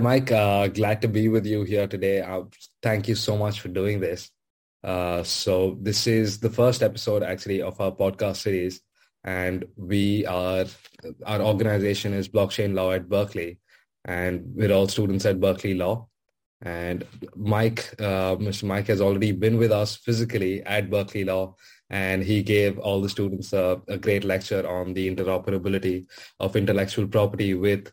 Mike. Uh, glad to be with you here today. Uh, thank you so much for doing this. Uh, so this is the first episode actually of our podcast series, and we are our organization is Blockchain Law at Berkeley, and we're all students at Berkeley Law. And Mike, uh, Mr. Mike has already been with us physically at Berkeley Law, and he gave all the students a, a great lecture on the interoperability of intellectual property with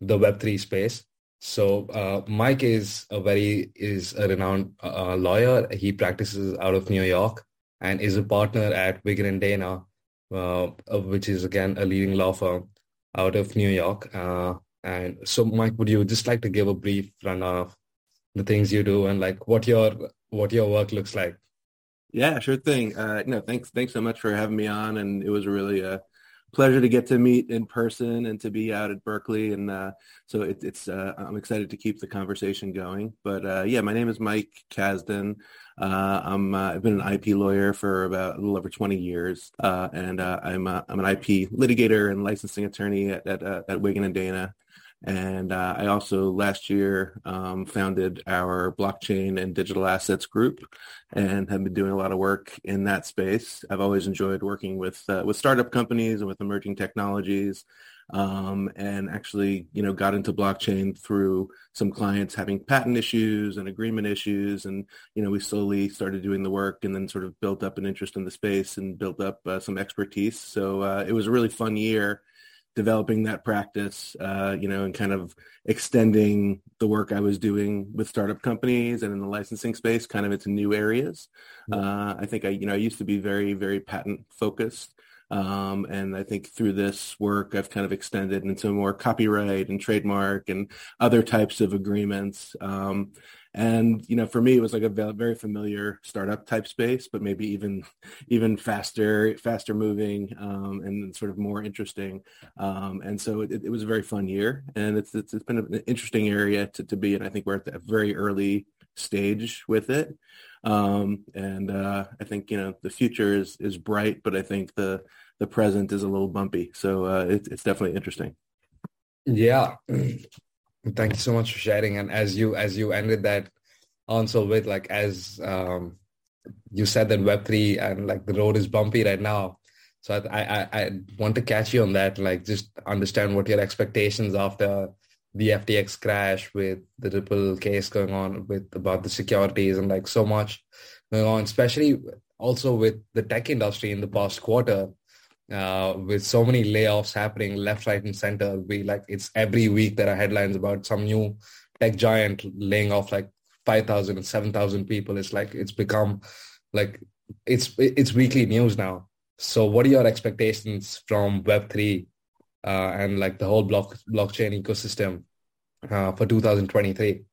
the Web3 space. So uh, Mike is a very is a renowned uh, lawyer. He practices out of New York and is a partner at Wiggin and Dana, uh, which is again a leading law firm out of New York. Uh, and so, Mike, would you just like to give a brief rundown of the things you do and like what your what your work looks like? Yeah, sure thing. Uh, no, thanks, thanks so much for having me on, and it was really a pleasure to get to meet in person and to be out at Berkeley. And uh, so it, it's uh, I'm excited to keep the conversation going. But uh, yeah, my name is Mike Kasdan. Uh, I'm uh, I've been an IP lawyer for about a little over 20 years, uh, and I'm I'm an IP litigator and licensing attorney at at, at Wiggin and Dana. And uh, I also last year um, founded our blockchain and digital assets group and have been doing a lot of work in that space. I've always enjoyed working with uh, with startup companies and with emerging technologies. Um, and actually, you know, got into blockchain through some clients having patent issues and agreement issues. And, you know, we slowly started doing the work and then sort of built up an interest in the space and built up uh, some expertise. So uh, it was a really fun year developing that practice, uh, you know, and kind of extending the work I was doing with startup companies and in the licensing space kind of into new areas. Uh, I think I, you know, I used to be very, very patent focused. Um, and I think through this work, I've kind of extended into more copyright and trademark and other types of agreements. Um, and you know for me it was like a very familiar startup type space but maybe even even faster faster moving um, and sort of more interesting um, and so it, it, was a very fun year and it's it's, it's been an interesting area to, to be and i think we're at a very early stage with it um, and uh, i think you know the future is is bright but i think the the present is a little bumpy so uh, it, it's definitely interesting yeah Thank you so much for sharing. And as you as you ended that answer with like as um, you said that Web three and like the road is bumpy right now. So I, I I want to catch you on that. Like just understand what your expectations after the FTX crash with the Ripple case going on with about the securities and like so much going on, especially also with the tech industry in the past quarter uh, with so many layoffs happening left, right, and center. We like it's every week there are headlines about some new tech giant laying off like 5,000 and 7,000 people. It's like it's become like it's it's weekly news now. So, what are your expectations from Web three uh, and like the whole block blockchain ecosystem uh, for 2023?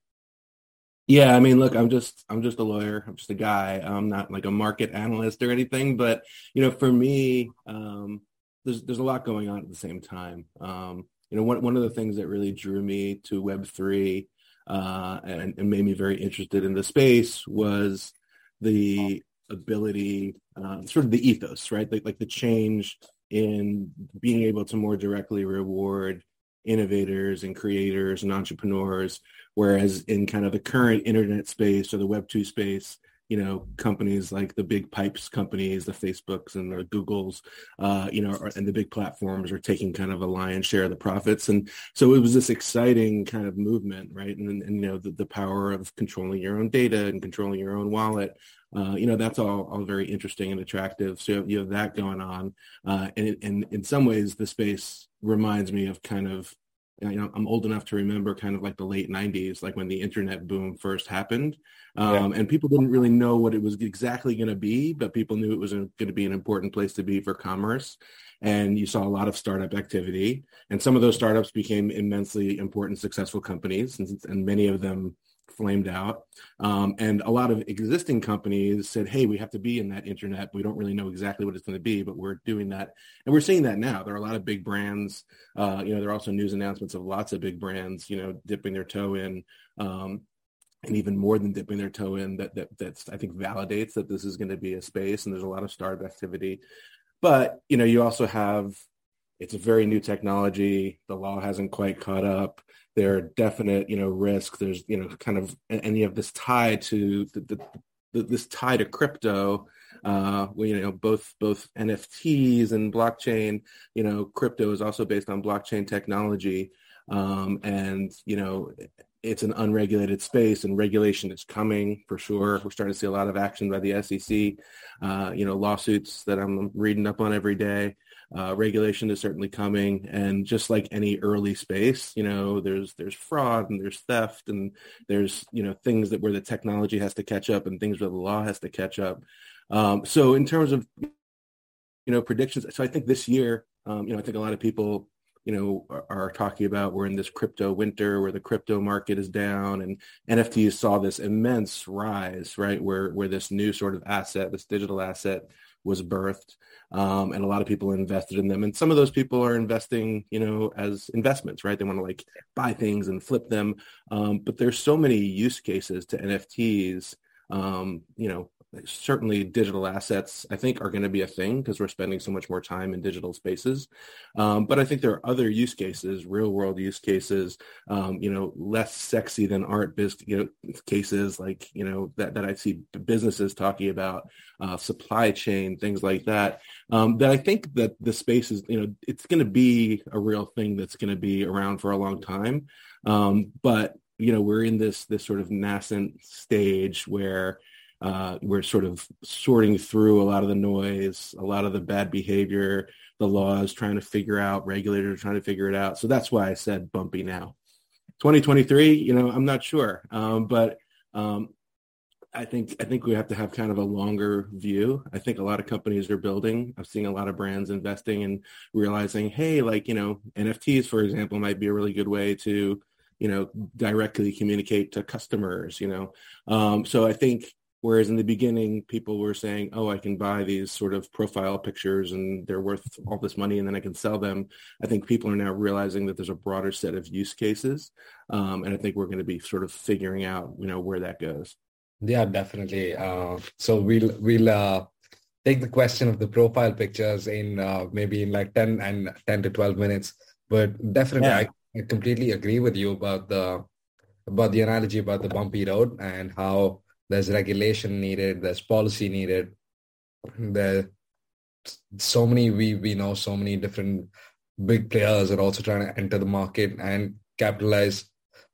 Yeah, I mean, look, I'm just I'm just a lawyer. I'm just a guy. I'm not like a market analyst or anything. But you know, for me, um, there's there's a lot going on at the same time. Um, you know, one one of the things that really drew me to Web three uh, and, and made me very interested in the space was the ability, uh, sort of the ethos, right? Like like the change in being able to more directly reward innovators and creators and entrepreneurs Whereas in kind of the current internet space or the Web two space, you know, companies like the big pipes companies, the Facebooks and the Googles, uh, you know, and the big platforms are taking kind of a lion's share of the profits. And so it was this exciting kind of movement, right? And, and you know, the, the power of controlling your own data and controlling your own wallet. Uh, you know, that's all, all very interesting and attractive. So you have that going on. Uh, and, and in some ways, the space reminds me of kind of you know, I'm old enough to remember kind of like the late 90s, like when the internet boom first happened. Um, yeah. And people didn't really know what it was exactly going to be, but people knew it was going to be an important place to be for commerce. And you saw a lot of startup activity. And some of those startups became immensely important, successful companies. And, and many of them flamed out. Um, and a lot of existing companies said, hey, we have to be in that internet. We don't really know exactly what it's going to be, but we're doing that. And we're seeing that now. There are a lot of big brands. Uh, you know, there are also news announcements of lots of big brands, you know, dipping their toe in. Um, and even more than dipping their toe in that, that that's I think validates that this is going to be a space and there's a lot of startup activity. But, you know, you also have it's a very new technology. The law hasn't quite caught up. There are definite, you know, risks. There's, you know, kind of, and you have this tie to the, the, this tie to crypto uh, you know, both both NFTs and blockchain. You know, crypto is also based on blockchain technology, um, and you know, it's an unregulated space, and regulation is coming for sure. We're starting to see a lot of action by the SEC. Uh, you know, lawsuits that I'm reading up on every day. Uh, regulation is certainly coming, and just like any early space, you know, there's there's fraud and there's theft and there's you know things that where the technology has to catch up and things where the law has to catch up. Um, so in terms of you know predictions, so I think this year, um, you know, I think a lot of people you know are, are, talking about we're in this crypto winter where the crypto market is down and NFTs saw this immense rise, right? Where where this new sort of asset, this digital asset was birthed. Um, and a lot of people invested in them. And some of those people are investing, you know, as investments, right? They want to like buy things and flip them. Um, but there's so many use cases to NFTs. Um, you know, certainly digital assets i think are going to be a thing because we're spending so much more time in digital spaces. Um, but i think there are other use cases real world use cases um, you know less sexy than art biz you know cases like you know that, that i see businesses talking about uh, supply chain things like that um, that i think that the space is you know it's going to be a real thing that's going to be around for a long time. Um, but you know we're in this this sort of nascent stage where uh, we're sort of sorting through a lot of the noise, a lot of the bad behavior, the laws, trying to figure out, regulators trying to figure it out. So that's why I said bumpy now. 2023, you know, I'm not sure, um, but um, I think I think we have to have kind of a longer view. I think a lot of companies are building. I'm seeing a lot of brands investing and realizing, hey, like you know, NFTs, for example, might be a really good way to, you know, directly communicate to customers. You know, um, so I think Whereas in the beginning, people were saying, oh, I can buy these sort of profile pictures and they're worth all this money and then I can sell them. I think people are now realizing that there's a broader set of use cases. Um, and I think we're going to be sort of figuring out, you know, where that goes. Yeah, definitely. Uh, so we'll, we'll, uh, take the question of the profile pictures in uh, maybe in like 10 and 10 to 12 minutes but definitely yeah. I, I completely agree with you about the about the analogy about the bumpy road and how there's regulation needed there's policy needed. There so many we we know so many different big players are also trying to enter the market and capitalize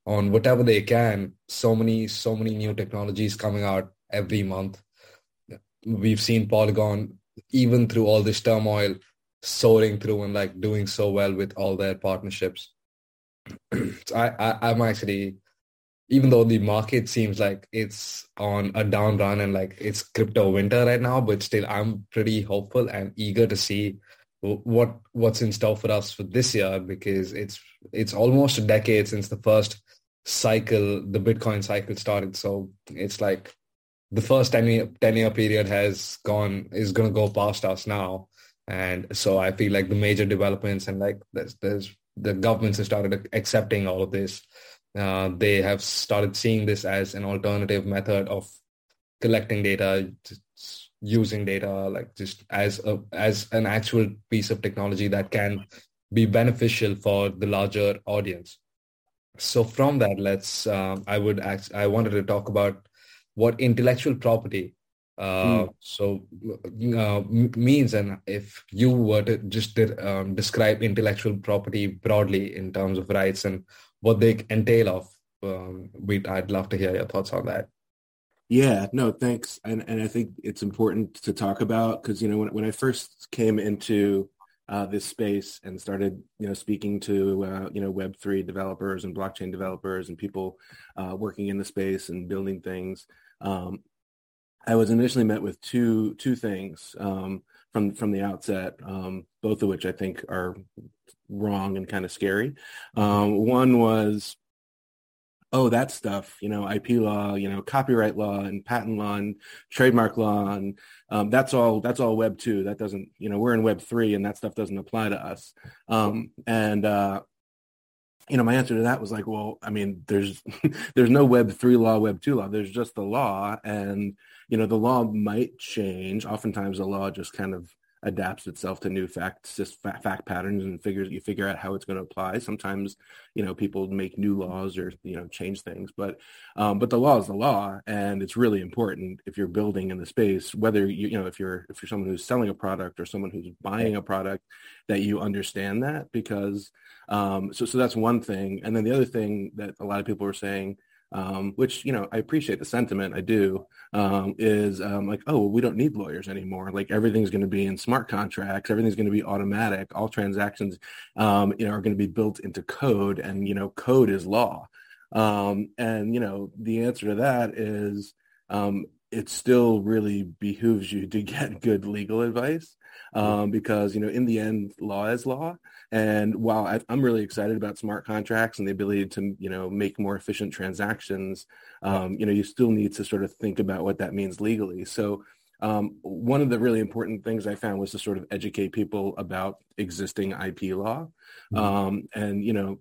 on whatever they can. So many so many new technologies coming out every month. We've seen polygon even through all this turmoil soaring through and like doing so well with all their partnerships. I, I i'm actually even though the market seems like it's on a down run and like it's crypto winter right now, but still I'm pretty hopeful and eager to see what what's in store for us for this year because it's it's almost a decade since the first cycle, the Bitcoin cycle started. So it's like the first 10 year, 10 year period has gone is going to go past us now. And so I feel like the major developments and like there's, there's the governments have started accepting all of this uh, they have started seeing this as an alternative method of collecting data, using data, like just as a as an actual piece of technology that can be beneficial for the larger audience. So from that, let's. Um, I would act, I wanted to talk about what intellectual property uh, mm. so uh, means and if you were to just um, describe intellectual property broadly in terms of rights and what they entail of. Um, we I'd love to hear your thoughts on that. Yeah, no, thanks. And and I think it's important to talk about because you know when when I first came into uh, this space and started you know speaking to uh, you know Web three developers and blockchain developers and people uh, working in the space and building things. Um, I was initially met with two two things um, from from the outset, um, both of which I think are wrong and kind of scary. Um, one was, oh, that stuff, you know, IP law, you know, copyright law and patent law and trademark law, and um, that's all. That's all Web two. That doesn't, you know, we're in Web three, and that stuff doesn't apply to us. Um, and uh, you know, my answer to that was like, well, I mean, there's there's no Web three law, Web two law. There's just the law, and you know, the law might change. Oftentimes, the law just kind of adapts itself to new facts, just fact patterns, and figures you figure out how it's going to apply. Sometimes, you know, people make new laws or you know change things, but um, but the law is the law, and it's really important if you're building in the space, whether you you know if you're if you're someone who's selling a product or someone who's buying a product, that you understand that because um, so so that's one thing, and then the other thing that a lot of people were saying um, which you know I appreciate the sentiment. I do. Um, is um, like, oh, well, we don't need lawyers anymore. Like everything's going to be in smart contracts. Everything's going to be automatic. All transactions, um, you know, are going to be built into code, and you know, code is law. Um, and you know, the answer to that is um, it still really behooves you to get good legal advice um, because you know in the end law is law. And while I, am really excited about smart contracts and the ability to you know make more efficient transactions um, you know you still need to sort of think about what that means legally. So um, one of the really important things I found was to sort of educate people about existing IP law. Mm-hmm. Um, and you know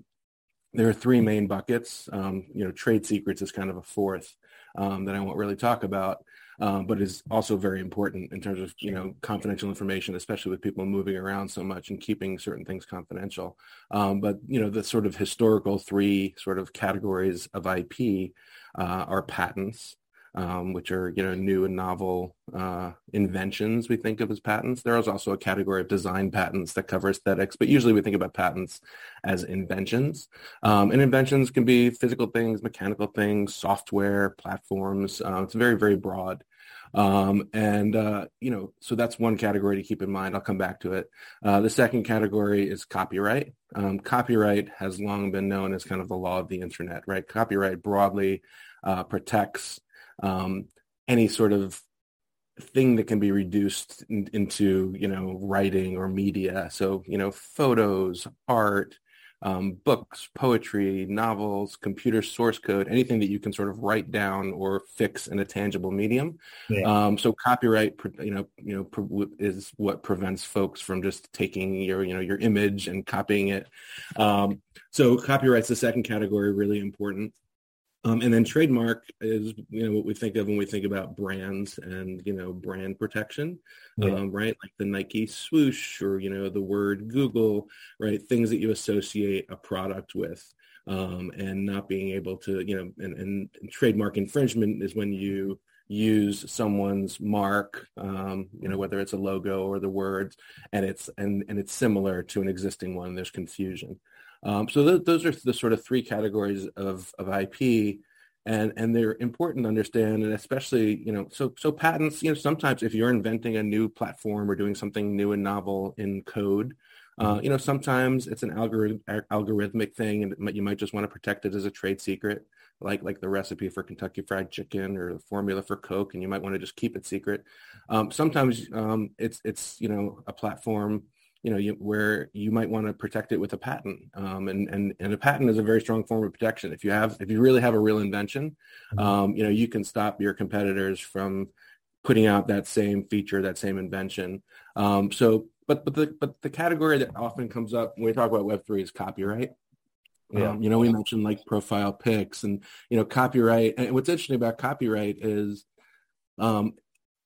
there are three main buckets. Um, you know trade secrets is kind of a fourth um, that I won't really talk about um, but is also very important in terms of you know confidential information, especially with people moving around so much and keeping certain things confidential. Um, but you know the sort of historical three sort of categories of IP uh, are patents. Um, which are you know new and novel uh, inventions we think of as patents. There is also a category of design patents that cover aesthetics, but usually we think about patents as inventions. Um, and inventions can be physical things, mechanical things, software, platforms. Uh, it's very very broad. Um, and, uh, you know, so that's one category to keep in mind. I'll come back to it. Uh, the second category is copyright. Um, copyright has long been known as kind of the law of the internet, right? Copyright broadly uh, protects um, any sort of thing that can be reduced in, into, you know, writing or media. So, you know, photos, art, um, books, poetry, novels, computer source code, anything that you can sort of write down or fix in a tangible medium. Yeah. Um, so copyright, you know, you know, is what prevents folks from just taking your, you know, your image and copying it. Um, so copyright's the second category, really important. Um, and then trademark is you know what we think of when we think about brands and you know brand protection, yeah. um, right? Like the Nike swoosh or you know the word Google, right? Things that you associate a product with, um, and not being able to you know and, and trademark infringement is when you use someone's mark, um, you know, whether it's a logo or the words, and it's and and it's similar to an existing one. There's confusion. Um, so th- those are the sort of three categories of, of IP and, and they're important to understand. And especially, you know, so, so patents, you know, sometimes if you're inventing a new platform or doing something new and novel in code, uh, mm-hmm. you know, sometimes it's an algorithm, algorithmic thing, and you might just want to protect it as a trade secret, like like the recipe for Kentucky Fried Chicken or the formula for Coke, and you might want to just keep it secret. Um, sometimes um, it's it's you know a platform you know, you, where you might want to protect it with a patent. Um, and, and, and a patent is a very strong form of protection. If you have, if you really have a real invention, mm-hmm. um, you know, you can stop your competitors from putting out that same feature, that same invention. Um, so, but, but the, but the category that often comes up when we talk about Web3 is copyright. Yeah. Um, you know, we mentioned like profile pics and, you know, copyright. And what's interesting about copyright is, um,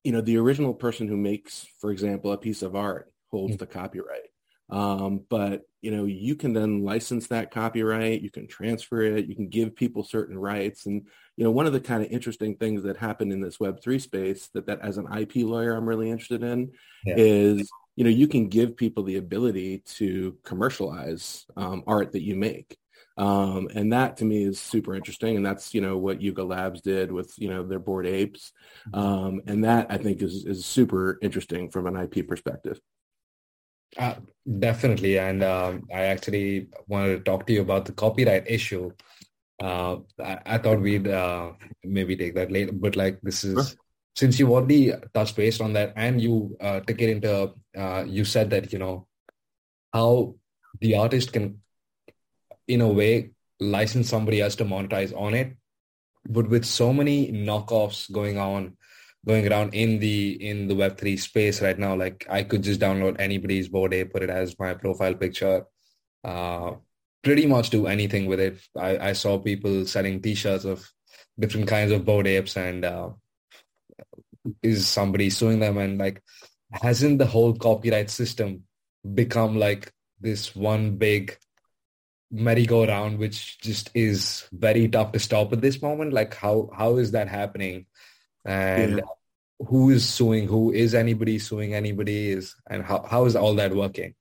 you know, the original person who makes, for example, a piece of art holds the copyright. Um, but you know, you can then license that copyright. You can transfer it. You can give people certain rights. And you know, one of the kind of interesting things that happened in this Web three space that that as an IP lawyer I'm really interested in yeah. is you know you can give people the ability to commercialize um, art that you make. Um, and that to me is super interesting. And that's, you know, what Yuga Labs did with, you know, their Bored Apes. Mm-hmm. Um, and that I think is, is super interesting from an IP perspective. Uh, definitely. And uh, I actually wanted to talk to you about the copyright issue. Uh, I, I, thought we'd uh, maybe take that later, but like this is sure. since you already touched base on that and you uh, took it into, uh, you said that, you know, how the artist can, in a way, license somebody else to monetize on it. But with so many knockoffs going on, going around in the in the web3 space right now. Like i could just download anybody's Bored Ape put it as my profile picture uh pretty much do anything with it. I, I saw people selling t-shirts of different kinds of Bored Apes and uh, is somebody suing them? And like hasn't the whole copyright system become like this one big merry-go-round which just is very tough to stop at this moment? Like how how is that happening and yeah. who is suing who is anybody suing anybody is and how, how is all that working?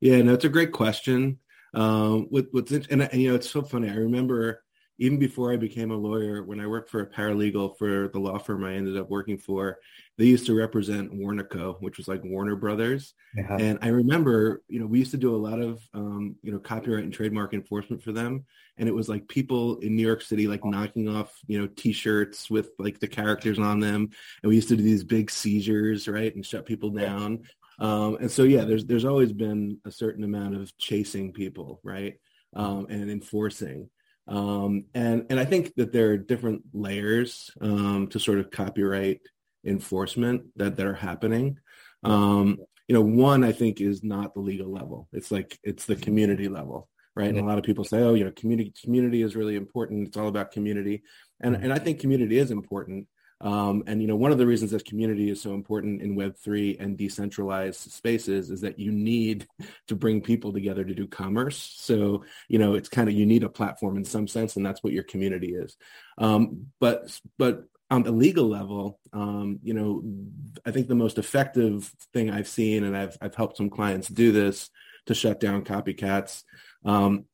Yeah no it's a great question. Um with what's and, and you know it's so funny. I remember even before I became a lawyer, when I worked for a paralegal for the law firm I ended up working for, they used to represent Warnaco, which was like Warner Brothers. Yeah. And I remember, you know, we used to do a lot of, um, you know, copyright and trademark enforcement for them. And it was like people in New York City, like knocking off, you know, T-shirts with like the characters on them. And we used to do these big seizures, right, and shut people down. Um, and so, yeah, there's there's always been a certain amount of chasing people, right, um, and enforcing. Um, and and I think that there are different layers um, to sort of copyright enforcement that that are happening. Um, you know, one I think is not the legal level. It's like it's the community level, right? And a lot of people say, oh, you know, community community is really important. It's all about community, and and I think community is important. Um, and you know, one of the reasons that community is so important in Web three and decentralized spaces is that you need to bring people together to do commerce. So you know, it's kind of you need a platform in some sense, and that's what your community is. Um, but but on the legal level, um, you know, I think the most effective thing I've seen, and I've I've helped some clients do this to shut down copycats, um,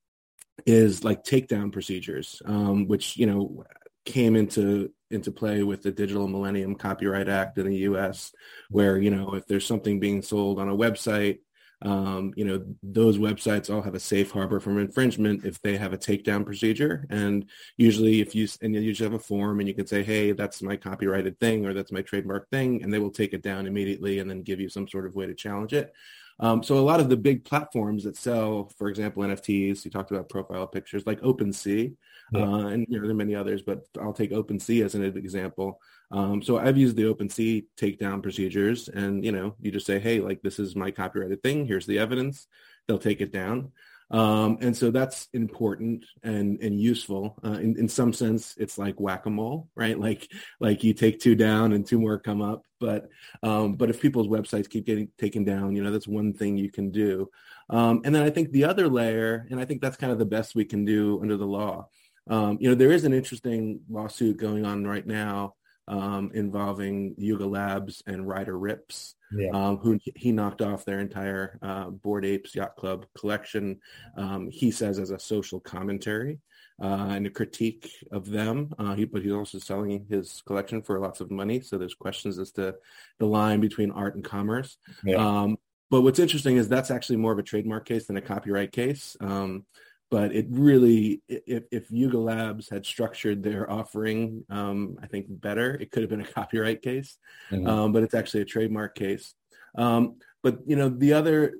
is like takedown procedures, um, which you know came into into play with the Digital Millennium Copyright Act in the U.S., where you know if there's something being sold on a website, um, you know those websites all have a safe harbor from infringement if they have a takedown procedure. And usually, if you and you usually have a form, and you can say, "Hey, that's my copyrighted thing," or "That's my trademark thing," and they will take it down immediately and then give you some sort of way to challenge it. Um, so a lot of the big platforms that sell, for example, NFTs, you talked about profile pictures like OpenSea, yeah. uh, and you know there are many others, but I'll take OpenSea as an example. Um, so I've used the OpenSea takedown procedures, and you know you just say, hey, like this is my copyrighted thing. Here's the evidence. They'll take it down. Um, and so that's important and, and useful. Uh, in, in some sense, it's like whack-a-mole, right? Like, like you take two down and two more come up. But, um, but if people's websites keep getting taken down, you know, that's one thing you can do. Um, and then I think the other layer, and I think that's kind of the best we can do under the law. Um, you know, there is an interesting lawsuit going on right now um, involving Yuga Labs and Ryder Ripps, yeah. um, who he knocked off their entire uh, Bored Apes Yacht Club collection. Um, he says as a social commentary uh, and a critique of them. Uh, he, but he's also selling his collection for lots of money. So there's questions as to the line between art and commerce. Yeah. Um, but what's interesting is that's actually more of a trademark case than a copyright case. Um, but it really if, if yuga labs had structured their offering um, i think better it could have been a copyright case mm-hmm. um, but it's actually a trademark case um, but you know the other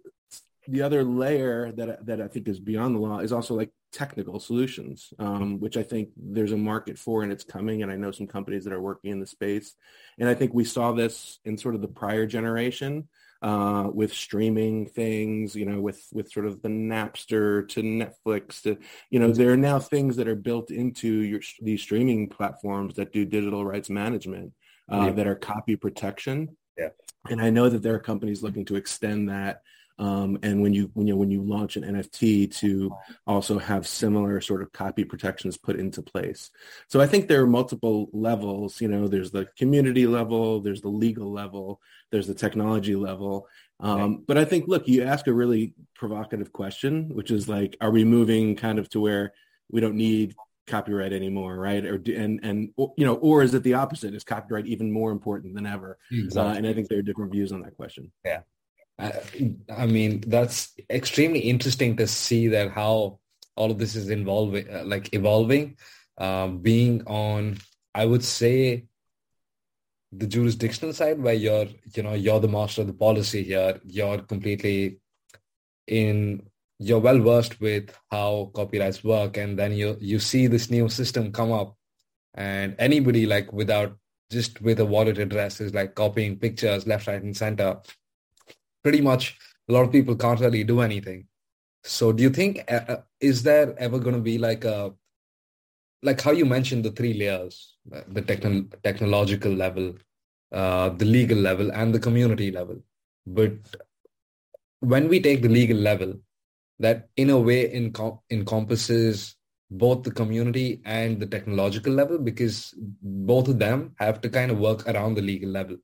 the other layer that that i think is beyond the law is also like technical solutions um, which i think there's a market for and it's coming and i know some companies that are working in the space and i think we saw this in sort of the prior generation uh, with streaming things, you know, with with sort of the Napster to Netflix to, you know, there are now things that are built into your these streaming platforms that do digital rights management uh, yeah. that are copy protection. Yeah. And I know that there are companies looking to extend that um, and when you when you when you launch an NFT to also have similar sort of copy protections put into place. So I think there are multiple levels. You know, there's the community level, there's the legal level, there's the technology level. Um, but I think, look, you ask a really provocative question, which is like, are we moving kind of to where we don't need copyright anymore, right? Or and and you know, or is it the opposite? Is copyright even more important than ever? Exactly. Uh, and I think there are different views on that question. Yeah. I, mean, that's extremely interesting to see that how all of this is involving, uh, like evolving, uh, being on, I would say, the jurisdictional side where you're, you know, you're the master of the policy here. You're completely in, you're well versed with how copyrights work, and then you you see this new system come up, and anybody like without just with a wallet address is like copying pictures left, right, and center pretty much a lot of people can't really do anything. So do you think uh, uh is there ever going to be like a like how you mentioned the three layers, uh, the techno- technological level, uh, the legal level and the community level. But when we take the legal level, that in a way encom- encompasses both the community and the technological level because both of them have to kind of work around the legal level.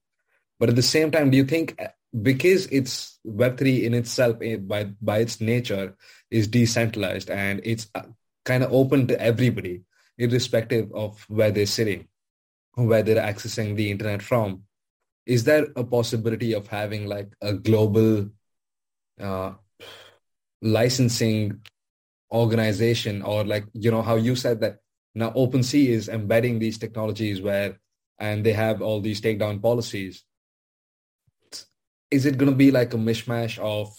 But at the same time, do you think because it's Web3 in itself eh, by, by its nature is decentralized and it's uh, kind of open to everybody, irrespective of where they're sitting, where they're accessing the internet from, is there a possibility of having like a global uh, licensing organization or like you know how you said that now OpenSea is embedding these technologies where and they have all these takedown policies. Is it going to be like a mishmash of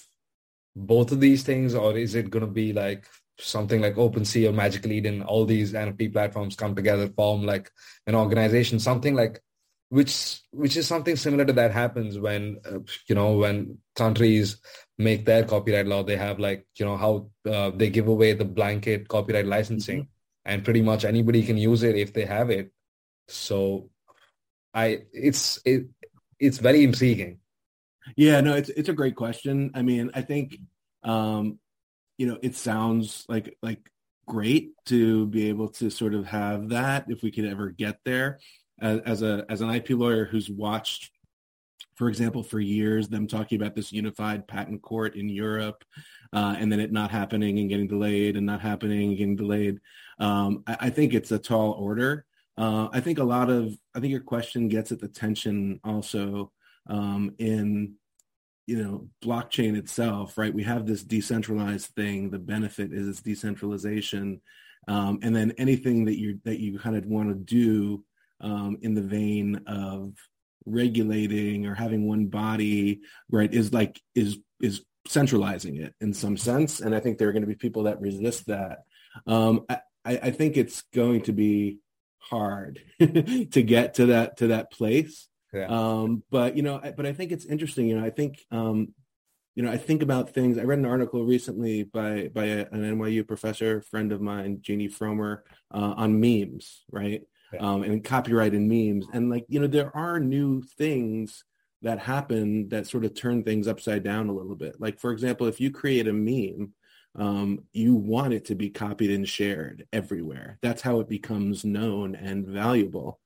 both of these things, or is it going to be like something like OpenSea or Magical Eden? All these NFT platforms come together, form like an organization, something like which which is something similar to that happens when uh, you know when countries make their copyright law they have like you know how uh, they give away the blanket copyright licensing mm-hmm. and pretty much anybody can use it if they have it so i it's it it's very intriguing yeah no it's it's a great question i mean i think um you know it sounds like like great to be able to sort of have that if we could ever get there as, as a as an IP lawyer who's watched, for example, for years them talking about this unified patent court in Europe, uh, and then it not happening and getting delayed and not happening and getting delayed. Um, I, I, think it's a tall order. Uh, I think a lot of I think your question gets at the tension also um, in you know blockchain itself right we have this decentralized thing the benefit is its decentralization um, and then anything that you that you kind of want to do um, in the vein of regulating or having one body, right, is like is is centralizing it in some sense. And I think there are going to be people that resist that. Um, I, I think it's going to be hard to get to that to that place. Yeah. Um, but you know, but I think it's interesting. You know, I think um, you know, I think about things. I read an article recently by by a, an NYU professor, friend of mine, Jeanne Fromer, uh, on memes, right? um, and copyright and memes. And like, you know, there are new things that happen that sort of turn things upside down a little bit. Like, for example, if you create a meme, um, you want it to be copied and shared everywhere. That's how it becomes known and valuable,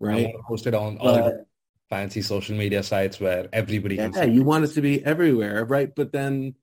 right? Posted on all fancy social media sites where everybody yeah, can. Yeah, you want it to be everywhere, right? But then,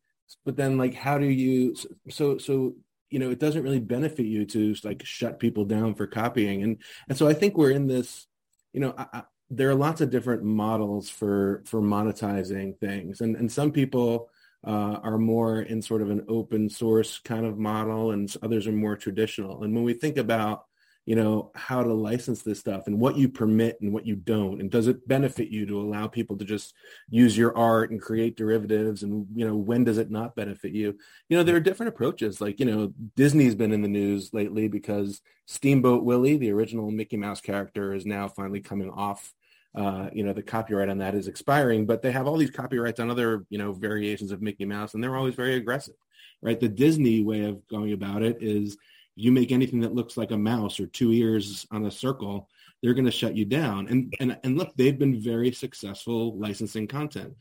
but then, like, how do you? So, so you know it doesn't really benefit you to like shut people down for copying and and so i think we're in this you know I, I, there are lots of different models for for monetizing things and and some people uh, are more in sort of an open source kind of model and others are more traditional and when we think about you know how to license this stuff and what you permit and what you don't? And does it benefit you to allow people to just use your art and create derivatives? And you know when does it not benefit you? You know there are different approaches. Like you know disney's been in the news lately because steamboat willie the original mickey mouse character is now finally coming off uh, you know the copyright on that is expiring. But they have all these copyrights on other you know variations of mickey mouse and they're always very aggressive right? The disney way of going about it is you make anything that looks like a mouse or two ears on a circle, they're going to shut you down. And, and, and look, they've been very successful licensing content.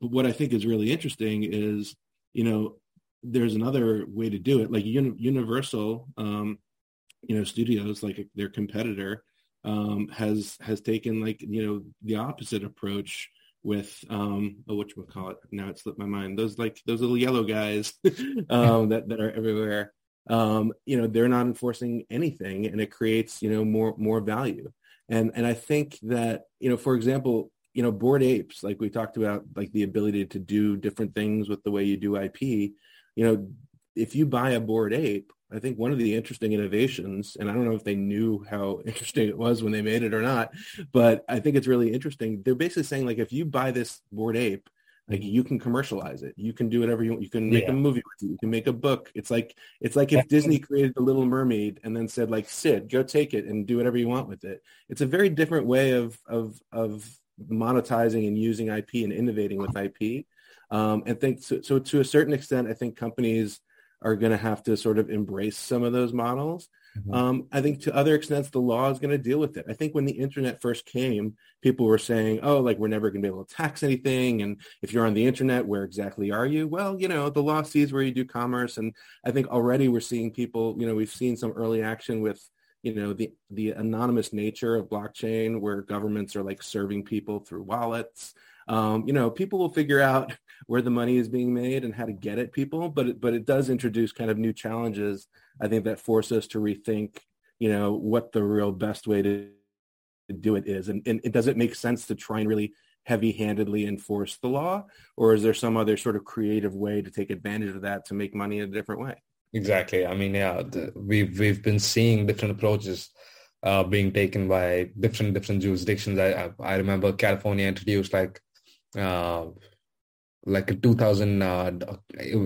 But what I think is really interesting is, you know, there's another way to do it. Like Universal, um, you know, studios, like their competitor, um, has has taken like you know the opposite approach with um oh what you call it now it slipped my mind those like those little yellow guys um that that are everywhere um, you know, they're not enforcing anything and it creates, you know, more, more value. And, and I think that, you know, for example, you know, Bored Apes, like we talked about, like the ability to do different things with the way you do IP, you know, if you buy a Bored Ape, I think one of the interesting innovations, and I don't know if they knew how interesting it was when they made it or not, but I think it's really interesting. They're basically saying like, if you buy this Bored Ape, like you can commercialize it. You can do whatever you want. You can make yeah. a movie with it. You can make a book. It's like it's like if Disney created the Little Mermaid and then said like Sid, go take it and do whatever you want with it. It's a very different way of of of monetizing and using IP and innovating with IP. Um, and think so, so to a certain extent, I think companies are going to have to sort of embrace some of those models. Mm-hmm. Um, I think to other extents, the law is going to deal with it. I think when the internet first came, people were saying, oh, like we're never going to be able to tax anything. And if you're on the internet, where exactly are you? Well, you know, the law sees where you do commerce. And I think already we're seeing people, you know, we've seen some early action with, you know, the, the anonymous nature of blockchain where governments are like serving people through wallets. Um, you know, people will figure out where the money is being made and how to get at people, but it, but it does introduce kind of new challenges. I think that force us to rethink, you know, what the real best way to do it is, and, and does it make sense to try and really heavy-handedly enforce the law, or is there some other sort of creative way to take advantage of that to make money in a different way? Exactly. I mean, yeah, the, we've we've been seeing different approaches uh, being taken by different different jurisdictions. I I, I remember California introduced like uh, like a 2000 uh,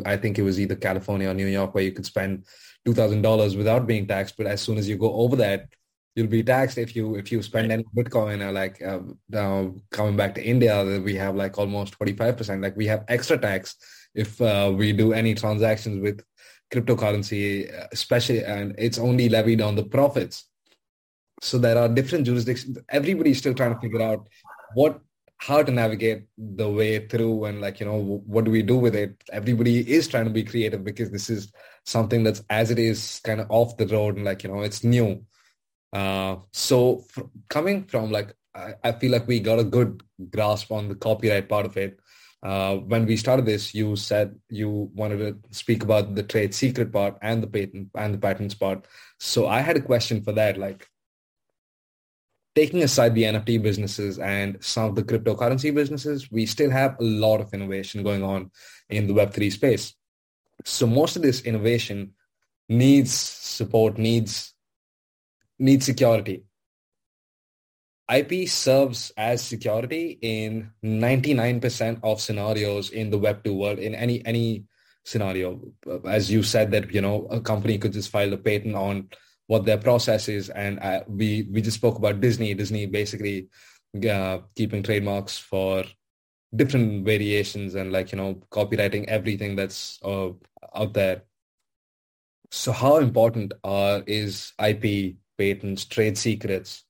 i think it was either california or new york where you could spend $2000 without being taxed but as soon as you go over that you'll be taxed. If you if you spend any bitcoin or like uh, uh, coming back to india we have like almost 45% like we have extra tax if uh, we do any transactions with cryptocurrency especially and it's only levied on the profits. So there are different jurisdictions. Everybody's still trying to figure out what how to navigate the way through and like you know what do we do with it? Everybody is trying to be creative because this is something that's as it is kind of off the road and like you know it's new. Uh, so f- coming from like I, I, feel like we got a good grasp on the copyright part of it. Uh, when we started this you said you wanted to speak about the trade secret part and the patent and the patents part. So i had a question for that like taking aside the NFT businesses and some of the cryptocurrency businesses, we still have a lot of innovation going on in the Web3 space. So most of this innovation needs support, needs, needs security. IP serves as security in 99% of scenarios in the Web2 world, in any, any scenario. As you said that, you know, a company could just file a patent on what their process is. And uh, we we just spoke about Disney. Disney basically uh, keeping trademarks for different variations and like you know copyrighting everything that's uh, out there. So how important are is IP patents, trade secrets?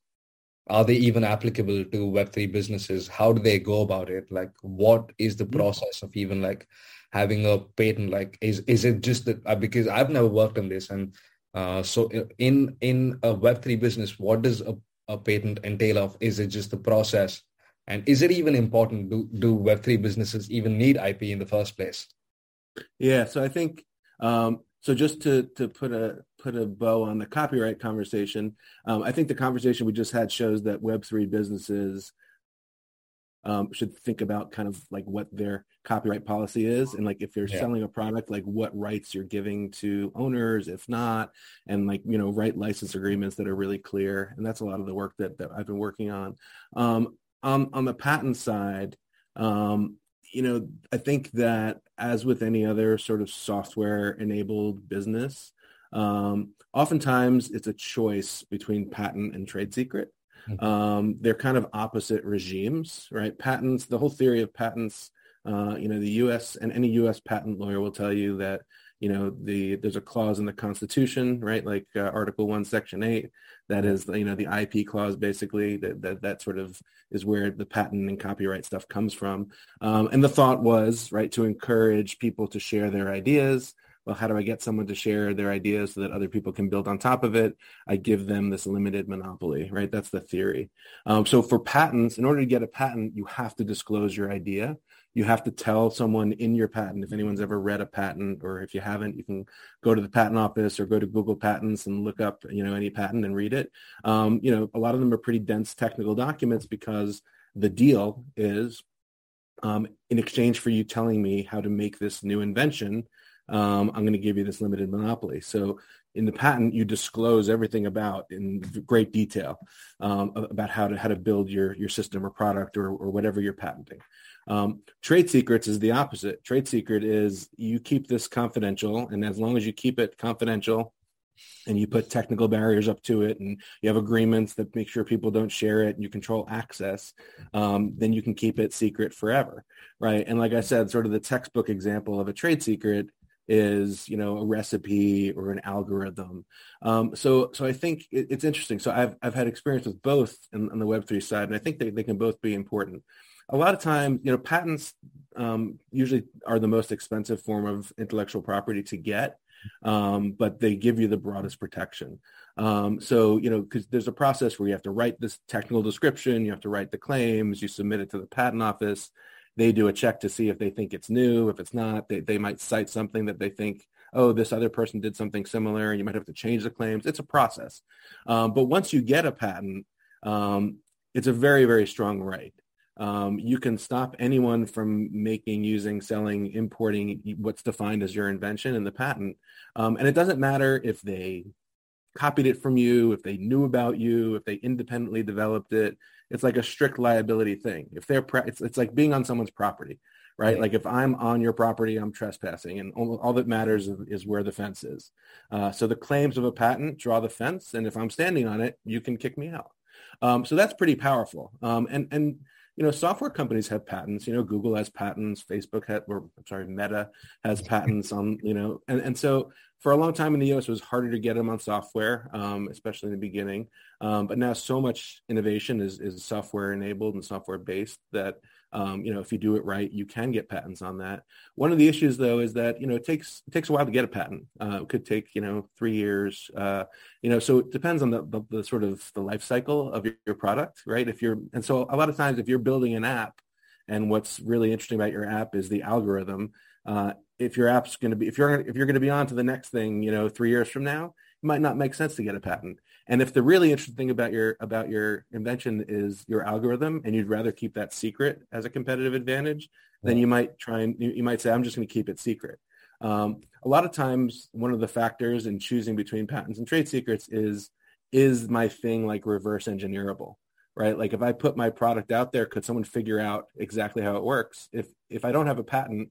Are they even applicable to Web3 businesses? How do they go about it? Like, what is the mm-hmm. process of even like having a patent? Like, is is it just that? Uh, because I've never worked on this, and uh, so in in a Web3 business, what does a, a patent entail of? Is it just the process? And is it even important? Do, do Web3 businesses even need IP in the first place? Yeah, so I think um, so. Just to to put a put a bow on the copyright conversation, um, I think the conversation we just had shows that Web3 businesses um, should think about kind of like what their copyright policy is and like if you're yeah. selling a product like what rights you're giving to owners if not and like you know write license agreements that are really clear and that's a lot of the work that, that i've been working on um, on, on the patent side um, you know i think that as with any other sort of software enabled business um, oftentimes it's a choice between patent and trade secret Mm-hmm. Um, they're kind of opposite regimes, right? Patents, the whole theory of patents, uh, you know, the U.S. and any U.S. patent lawyer will tell you that, you know, the there's a clause in the Constitution, right? Like uh, Article One, Section Eight, that is, you know, the IP clause, basically. That that that sort of is where the patent and copyright stuff comes from. Um, and the thought was, right, to encourage people to share their ideas well, how do I get someone to share their ideas so that other people can build on top of it? I give them this limited monopoly, right? That's the theory. Um, so for patents, in order to get a patent, you have to disclose your idea. You have to tell someone in your patent, if anyone's ever read a patent, or if you haven't, you can go to the patent office or go to Google Patents and look up, you know, any patent and read it. Um, you know, a lot of them are pretty dense technical documents because the deal is um, in exchange for you telling me how to make this new invention, um, I'm going to give you this limited monopoly. So in the patent, you disclose everything about in great detail um, about how to how to build your your system or product or, or whatever you're patenting. Um, trade secrets is the opposite. Trade secret is you keep this confidential, and as long as you keep it confidential, and you put technical barriers up to it and you have agreements that make sure people don't share it and you control access um, then you can keep it secret forever right and like i said sort of the textbook example of a trade secret is you know a recipe or an algorithm. Um, so so i think it, it's interesting. So i've i've had experience with both in, on the web3 side and i think they, they can both be important. A lot of times you know patents um, usually are the most expensive form of intellectual property to get um, but they give you the broadest protection. Um, so you know because there's a process where you have to write this technical description you have to write the claims you submit it to the patent office they do a check to see if they think it's new. If it's not, they, they might cite something that they think, oh, this other person did something similar, and you might have to change the claims. It's a process. Um, but once you get a patent, um, it's a very, very strong right. Um, you can stop anyone from making, using, selling, importing what's defined as your invention in the patent. Um, and it doesn't matter if they copied it from you, if they knew about you, if they independently developed it, it's like a strict liability thing. If they're, pre- it's, it's like being on someone's property, right? right? Like if I'm on your property, I'm trespassing and all, all that matters is, is, where the fence is. Uh, so the claims of a patent draw the fence. And if I'm standing on it, you can kick me out. Um, so that's pretty powerful. Um, and, and, you know, software companies have patents. You know, Google has patents. Facebook had, or I'm sorry, Meta has patents on. You know, and and so for a long time in the U.S. it was harder to get them on software, um, especially in the beginning. Um, but now so much innovation is is software enabled and software based that um, you know if you do it right, you can get patents on that. One of the issues though is that you know it takes it takes a while to get a patent. Uh, it could take you know three years. Uh, you know, so it depends on the, the, the sort of the life cycle of your, your product, right? If you're and so a lot of times if you're building an app and what's really interesting about your app is the algorithm. Uh, if your app's going to be if you're if you're going to be on to the next thing, you know, three years from now, might not make sense to get a patent. And if the really interesting thing about your about your invention is your algorithm, and you'd rather keep that secret as a competitive advantage, then you might try and you, you might say, I'm just going to keep it secret. Um, a lot of times, one of the factors in choosing between patents and trade secrets is is my thing like reverse engineerable right like if i put my product out there could someone figure out exactly how it works if if i don't have a patent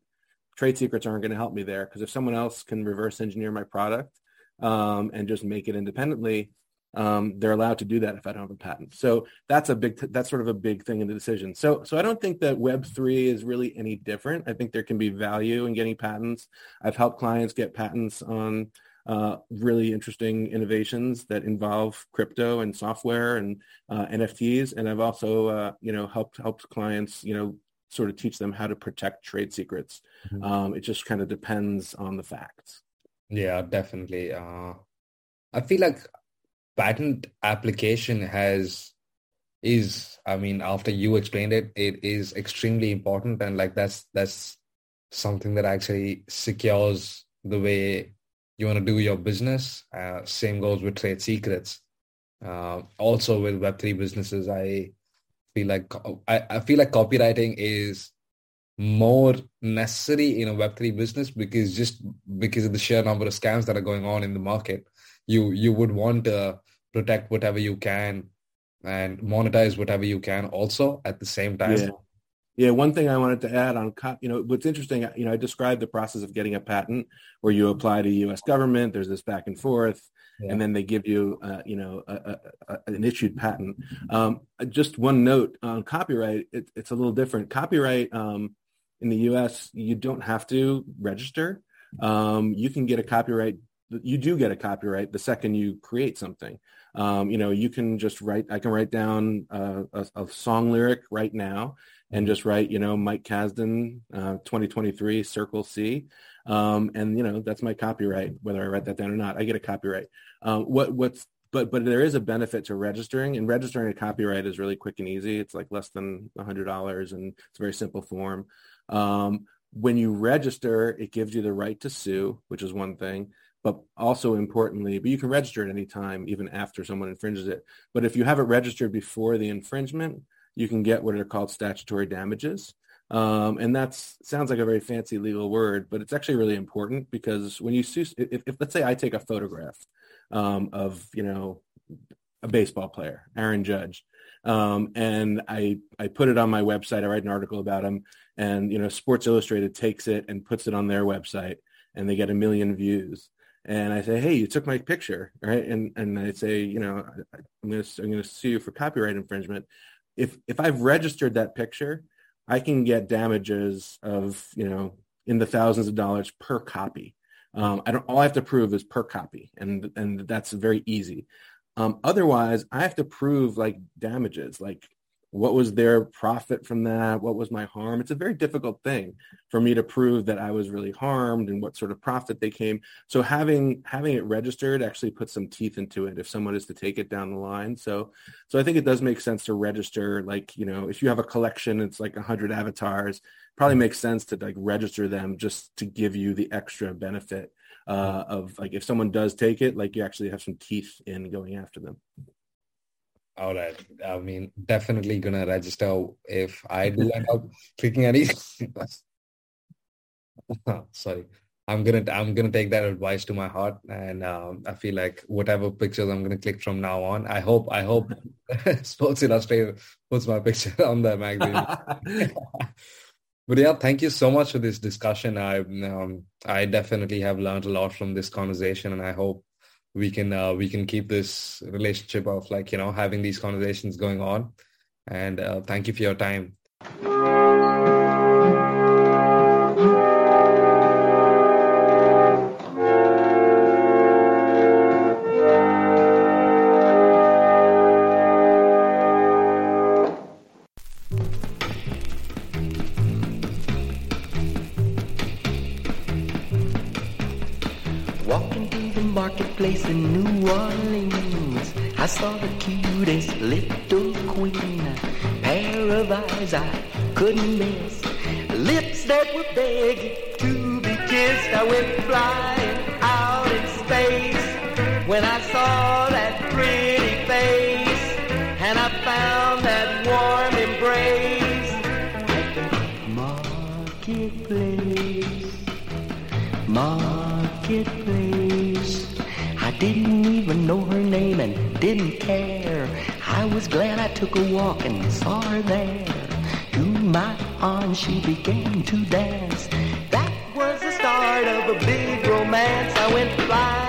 trade secrets aren't going to help me there because if someone else can reverse engineer my product um, and just make it independently, um, they're allowed to do that if I don't have a patent. So that's a big, that's sort of a big thing in the decision. So, so I don't think that Web three is really any different. I think there can be value in getting patents. I've helped clients get patents on uh, really interesting innovations that involve crypto and software and uh, NFTs. And I've also, uh, you know, helped helped clients, you know, sort of teach them how to protect trade secrets. Mm-hmm. Um, it just kind of depends on the facts. Yeah, definitely. Uh, I feel like patent application has is I mean after you explained it, it is extremely important and like that's that's something that actually secures the way you want to do your business. Uh, same goes with trade secrets. Uh, also with Web3 businesses, I feel like I, I feel like copyrighting is more necessary in a web3 business because just because of the sheer number of scams that are going on in the market you you would want to protect whatever you can and monetize whatever you can also at the same time yeah. Yeah, one thing I wanted to add on, you know, what's interesting, you know, I described the process of getting a patent where you apply to U.S. government. There's this back and forth and then they give you, uh, you know, a, a, a, an issued patent. Um, just one note on copyright, it, it's a little different. Copyright um, in the U.S., you don't have to register. Um, you can get a copyright. You do get a copyright the second you create something. Um, you know, you can just write. I can write down uh, a, a, song lyric right now and just write, you know, Mike Kasdan, uh, 2023, Circle C, um, and you know that's my copyright, whether I write that down or not. I get a copyright. Um, what what's but but there is a benefit to registering, and registering a copyright is really quick and easy. It's like less than a hundred dollars, and it's a very simple form. Um, when you register, it gives you the right to sue, which is one thing. But also importantly, but you can register at any time, even after someone infringes it. But if you have it registered before the infringement, you can get what are called statutory damages. Um, and that sounds like a very fancy legal word, but it's actually really important because when you sue, if, if let's say I take a photograph um, of, you know, a baseball player, Aaron Judge, um, and I, I put it on my website, I write an article about him and, you know, Sports Illustrated takes it and puts it on their website and they get a million views. And I say, hey, you took my picture, right? And and I say, you know, I'm gonna I'm gonna sue you for copyright infringement. If if I've registered that picture, I can get damages of, you know, in the thousands of dollars per copy. Um, I don't. All I have to prove is per copy, and and that's very easy. Um, otherwise, I have to prove like damages, like what was their profit from that? What was my harm? It's a very difficult thing for me to prove that I was really harmed and what sort of profit they came. So having having it registered actually puts some teeth into it if someone is to take it down the line. So so I think it does make sense to register like, you know, if you have a collection, it's like 100 avatars, probably makes sense to like register them just to give you the extra benefit uh, of like if someone does take it, like you actually have some teeth in going after them. All right. I mean, definitely gonna register if I do end up clicking any. Sorry, I'm gonna I'm gonna take that advice to my heart, and um, I feel like whatever pictures I'm gonna click from now on, I hope I hope Sports Illustrated puts my picture on the magazine. But yeah, thank you so much for this discussion. I um, I definitely have learned a lot from this conversation, and I hope we can uh, we can keep this relationship of like you know having these conversations going on and uh, thank you for your time place in New Orleans. I saw the cutest little queen. Pair of eyes I couldn't miss. Lips that were begging to be kissed. I went flying out in space when I saw that pretty face. And I found that warm embrace at the marketplace. Marketplace. Didn't even know her name and didn't care. I was glad I took a walk and saw her there. To my arms she began to dance. That was the start of a big romance. I went flying